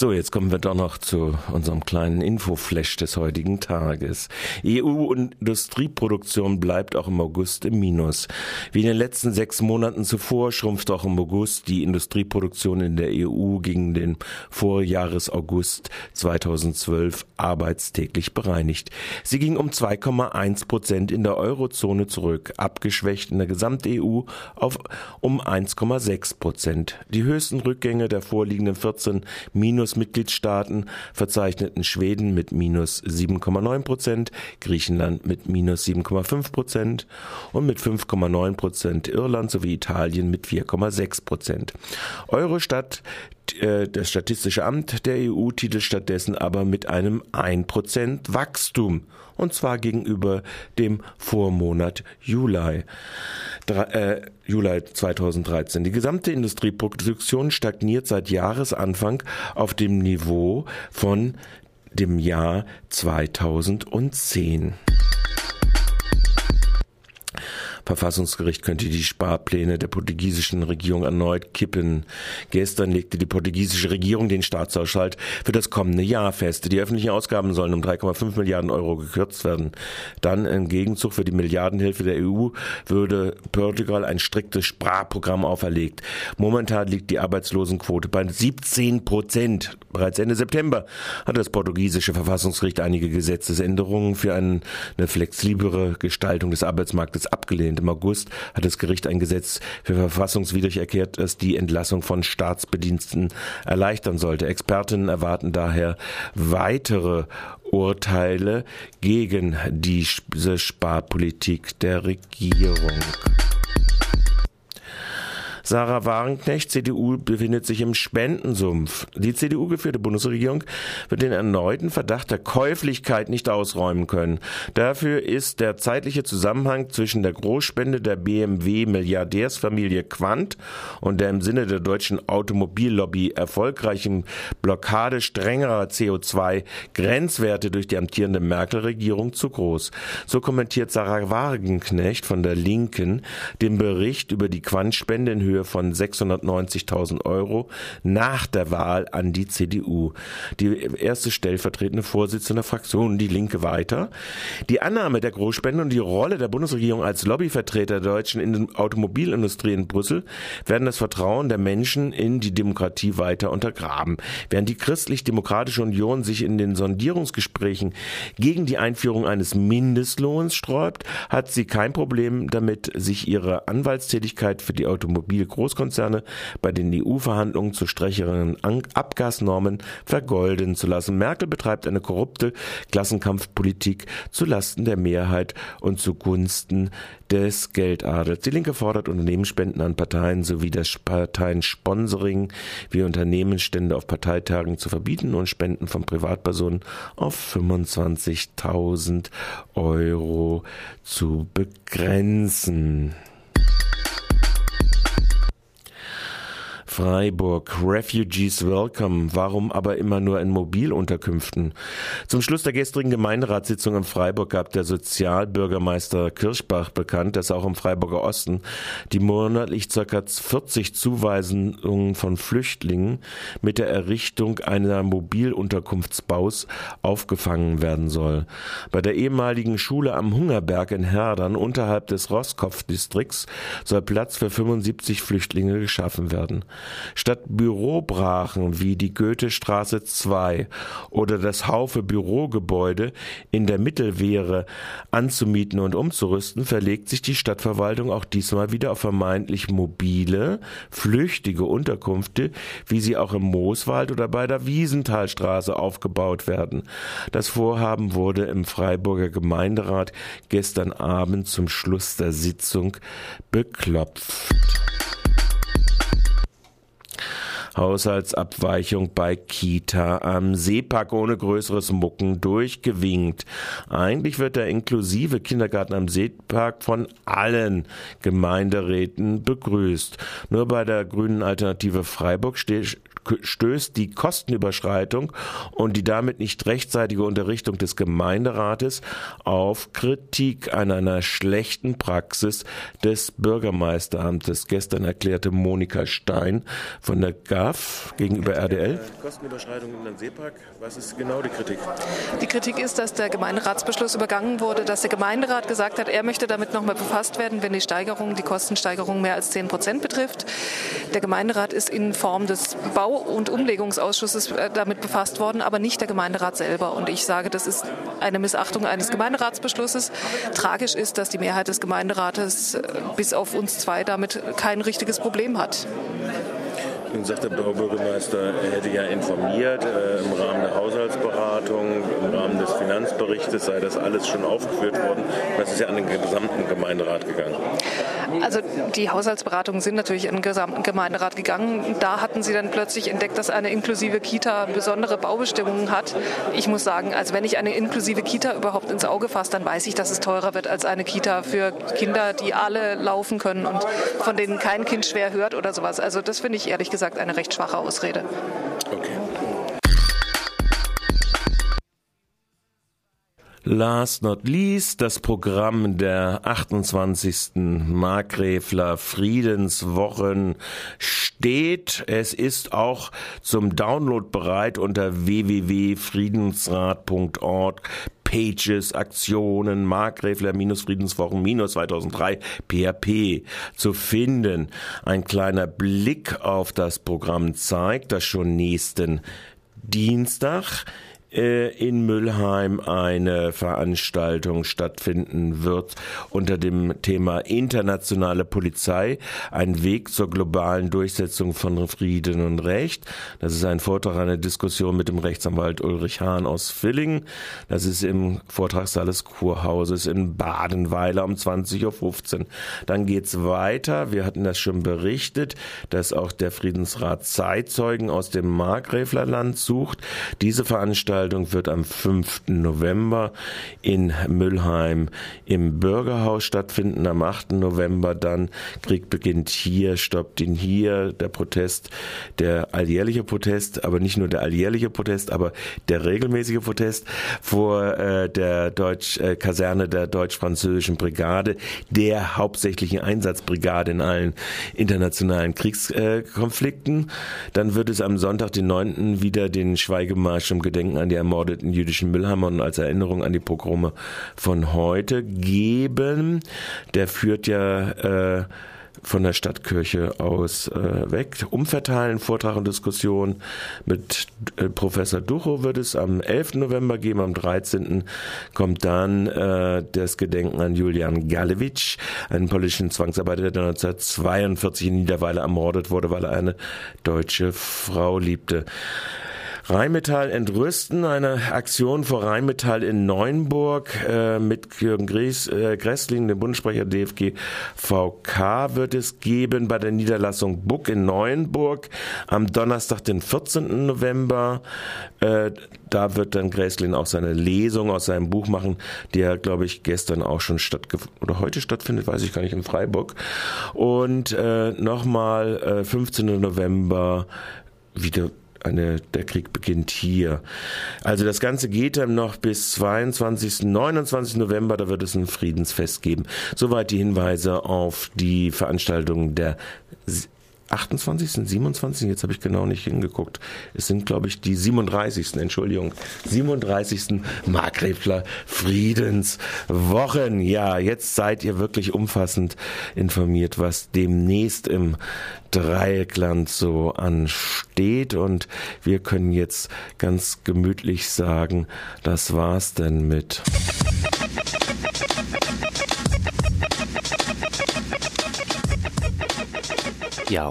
So, jetzt kommen wir doch noch zu unserem kleinen Infoflash des heutigen Tages. EU-Industrieproduktion bleibt auch im August im Minus. Wie in den letzten sechs Monaten zuvor schrumpft auch im August die Industrieproduktion in der EU gegen den Vorjahres-August 2012 arbeitstäglich bereinigt. Sie ging um 2,1 Prozent in der Eurozone zurück, abgeschwächt in der Gesamt-EU auf um 1,6 Prozent. Die höchsten Rückgänge der vorliegenden 14 Minus Minus-Mitgliedstaaten verzeichneten Schweden mit minus 7,9 Prozent, Griechenland mit minus 7,5 Prozent und mit 5,9 Prozent Irland sowie Italien mit 4,6 Prozent. Eurostat äh, das Statistische Amt der EU titelt stattdessen aber mit einem 1% Wachstum, und zwar gegenüber dem Vormonat Juli. äh, Juli 2013. Die gesamte Industrieproduktion stagniert seit Jahresanfang auf dem Niveau von dem Jahr 2010. Verfassungsgericht könnte die Sparpläne der portugiesischen Regierung erneut kippen. Gestern legte die portugiesische Regierung den Staatshaushalt für das kommende Jahr fest. Die öffentlichen Ausgaben sollen um 3,5 Milliarden Euro gekürzt werden. Dann im Gegenzug für die Milliardenhilfe der EU würde Portugal ein striktes Sparprogramm auferlegt. Momentan liegt die Arbeitslosenquote bei 17 Prozent. Bereits Ende September hat das portugiesische Verfassungsgericht einige Gesetzesänderungen für eine flexiblere Gestaltung des Arbeitsmarktes abgelehnt. Im August hat das Gericht ein Gesetz für verfassungswidrig erklärt, das die Entlassung von Staatsbediensten erleichtern sollte. Expertinnen erwarten daher weitere Urteile gegen diese Sparpolitik der Regierung. Sarah Wagenknecht, CDU, befindet sich im Spendensumpf. Die CDU-geführte Bundesregierung wird den erneuten Verdacht der Käuflichkeit nicht ausräumen können. Dafür ist der zeitliche Zusammenhang zwischen der Großspende der BMW-Milliardärsfamilie Quandt und der im Sinne der deutschen Automobillobby erfolgreichen Blockade strengerer CO2-Grenzwerte durch die amtierende Merkel-Regierung zu groß. So kommentiert Sarah Wagenknecht von der Linken den Bericht über die Quandt-Spende in Höhe Höhe von 690.000 Euro nach der Wahl an die CDU. Die erste stellvertretende Vorsitzende der Fraktion Die Linke weiter. Die Annahme der Großspende und die Rolle der Bundesregierung als Lobbyvertreter der deutschen Automobilindustrie in Brüssel werden das Vertrauen der Menschen in die Demokratie weiter untergraben. Während die christlich-demokratische Union sich in den Sondierungsgesprächen gegen die Einführung eines Mindestlohns sträubt, hat sie kein Problem damit, sich ihre Anwaltstätigkeit für die Automobil Großkonzerne bei den EU-Verhandlungen zu strengeren Abgasnormen vergolden zu lassen. Merkel betreibt eine korrupte Klassenkampfpolitik zu Lasten der Mehrheit und zugunsten des Geldadels. Die Linke fordert Unternehmensspenden an Parteien sowie das Parteiensponsoring wie Unternehmensstände auf Parteitagen zu verbieten und Spenden von Privatpersonen auf 25.000 Euro zu begrenzen. Freiburg. Refugees welcome. Warum aber immer nur in Mobilunterkünften? Zum Schluss der gestrigen Gemeinderatssitzung in Freiburg gab der Sozialbürgermeister Kirchbach bekannt, dass auch im Freiburger Osten die monatlich ca. 40 Zuweisungen von Flüchtlingen mit der Errichtung einer Mobilunterkunftsbaus aufgefangen werden soll. Bei der ehemaligen Schule am Hungerberg in Herdern unterhalb des Roskopf-Distrikts soll Platz für 75 Flüchtlinge geschaffen werden. Statt Bürobrachen wie die Goethestraße 2 oder das Haufe Bürogebäude in der Mittelwehre anzumieten und umzurüsten, verlegt sich die Stadtverwaltung auch diesmal wieder auf vermeintlich mobile, flüchtige Unterkünfte, wie sie auch im Mooswald oder bei der Wiesenthalstraße aufgebaut werden. Das Vorhaben wurde im Freiburger Gemeinderat gestern Abend zum Schluss der Sitzung beklopft. Haushaltsabweichung bei Kita am Seepark ohne größeres Mucken durchgewinkt. Eigentlich wird der inklusive Kindergarten am Seepark von allen Gemeinderäten begrüßt. Nur bei der grünen Alternative Freiburg steht stößt die Kostenüberschreitung und die damit nicht rechtzeitige Unterrichtung des Gemeinderates auf Kritik an einer schlechten Praxis des Bürgermeisteramtes. Gestern erklärte Monika Stein von der GAF gegenüber RDL. Kostenüberschreitung in den Seepark, was ist genau die Kritik? Die Kritik ist, dass der Gemeinderatsbeschluss übergangen wurde, dass der Gemeinderat gesagt hat, er möchte damit nochmal befasst werden, wenn die Steigerung, die Kostensteigerung mehr als 10 Prozent betrifft. Der Gemeinderat ist in Form des Bau- und Umlegungsausschusses äh, damit befasst worden, aber nicht der Gemeinderat selber. Und ich sage, das ist eine Missachtung eines Gemeinderatsbeschlusses. Tragisch ist, dass die Mehrheit des Gemeinderates äh, bis auf uns zwei damit kein richtiges Problem hat. Nun sagt der Baubürgermeister, er hätte ja informiert äh, im Rahmen der Haushaltsberatung, im Rahmen des Finanzberichtes sei das alles schon aufgeführt worden. Das ist ja an den gesamten Gemeinderat gegangen. Also die Haushaltsberatungen sind natürlich den gesamten Gemeinderat gegangen. Da hatten sie dann plötzlich entdeckt, dass eine inklusive Kita besondere Baubestimmungen hat. Ich muss sagen, also wenn ich eine inklusive Kita überhaupt ins Auge fasse, dann weiß ich, dass es teurer wird als eine Kita für Kinder, die alle laufen können und von denen kein Kind schwer hört oder sowas. Also das finde ich ehrlich gesagt gesagt eine recht schwache Ausrede. Okay. Last not least das Programm der 28. Markgräfler Friedenswochen steht. Es ist auch zum Download bereit unter www.friedensrat.org. Pages, Aktionen, Markgräfler Friedenswochen minus 2003 PHP zu finden. Ein kleiner Blick auf das Programm zeigt, dass schon nächsten Dienstag in Müllheim eine Veranstaltung stattfinden wird unter dem Thema internationale Polizei, ein Weg zur globalen Durchsetzung von Frieden und Recht. Das ist ein Vortrag, eine Diskussion mit dem Rechtsanwalt Ulrich Hahn aus Villingen. Das ist im Vortragssaal des Kurhauses in Badenweiler um 20.15 Uhr. Dann geht's weiter. Wir hatten das schon berichtet, dass auch der Friedensrat Zeitzeugen aus dem Markgräflerland sucht. Diese Veranstaltung Veranstaltung wird am 5. November in Müllheim im Bürgerhaus stattfinden. Am 8. November dann Krieg beginnt hier, stoppt ihn hier. Der Protest, der alljährliche Protest, aber nicht nur der alljährliche Protest, aber der regelmäßige Protest vor äh, der Deutsch äh, Kaserne der deutsch-französischen Brigade, der hauptsächlichen Einsatzbrigade in allen internationalen Kriegskonflikten. Dann wird es am Sonntag, den 9. wieder den Schweigemarsch im Gedenken an die ermordeten jüdischen Müllhammern als Erinnerung an die Pogrome von heute geben. Der führt ja äh, von der Stadtkirche aus äh, weg. Umverteilen, Vortrag und Diskussion mit äh, Professor Ducho wird es am 11. November geben. Am 13. kommt dann äh, das Gedenken an Julian Galewitsch, einen polnischen Zwangsarbeiter, der 1942 in Niederweiler ermordet wurde, weil er eine deutsche Frau liebte. Rheinmetall entrüsten, eine Aktion vor Rheinmetall in Neuenburg äh, mit Jürgen Gries, äh, Gressling, dem Bundessprecher DFG VK wird es geben bei der Niederlassung Buck in Neuenburg am Donnerstag, den 14. November. Äh, da wird dann Gräslin auch seine Lesung aus seinem Buch machen, die ja, glaube ich, gestern auch schon stattgefunden oder heute stattfindet, weiß ich gar nicht, in Freiburg. Und äh, nochmal äh, 15. November wieder eine, der Krieg beginnt hier. Also das Ganze geht dann noch bis 22. 29. November, da wird es ein Friedensfest geben. Soweit die Hinweise auf die Veranstaltung der 28., 27., jetzt habe ich genau nicht hingeguckt. Es sind, glaube ich, die 37., Entschuldigung, 37. Markgräfler Friedenswochen. Ja, jetzt seid ihr wirklich umfassend informiert, was demnächst im Dreieckland so ansteht. Und wir können jetzt ganz gemütlich sagen, das war's denn mit. Ja,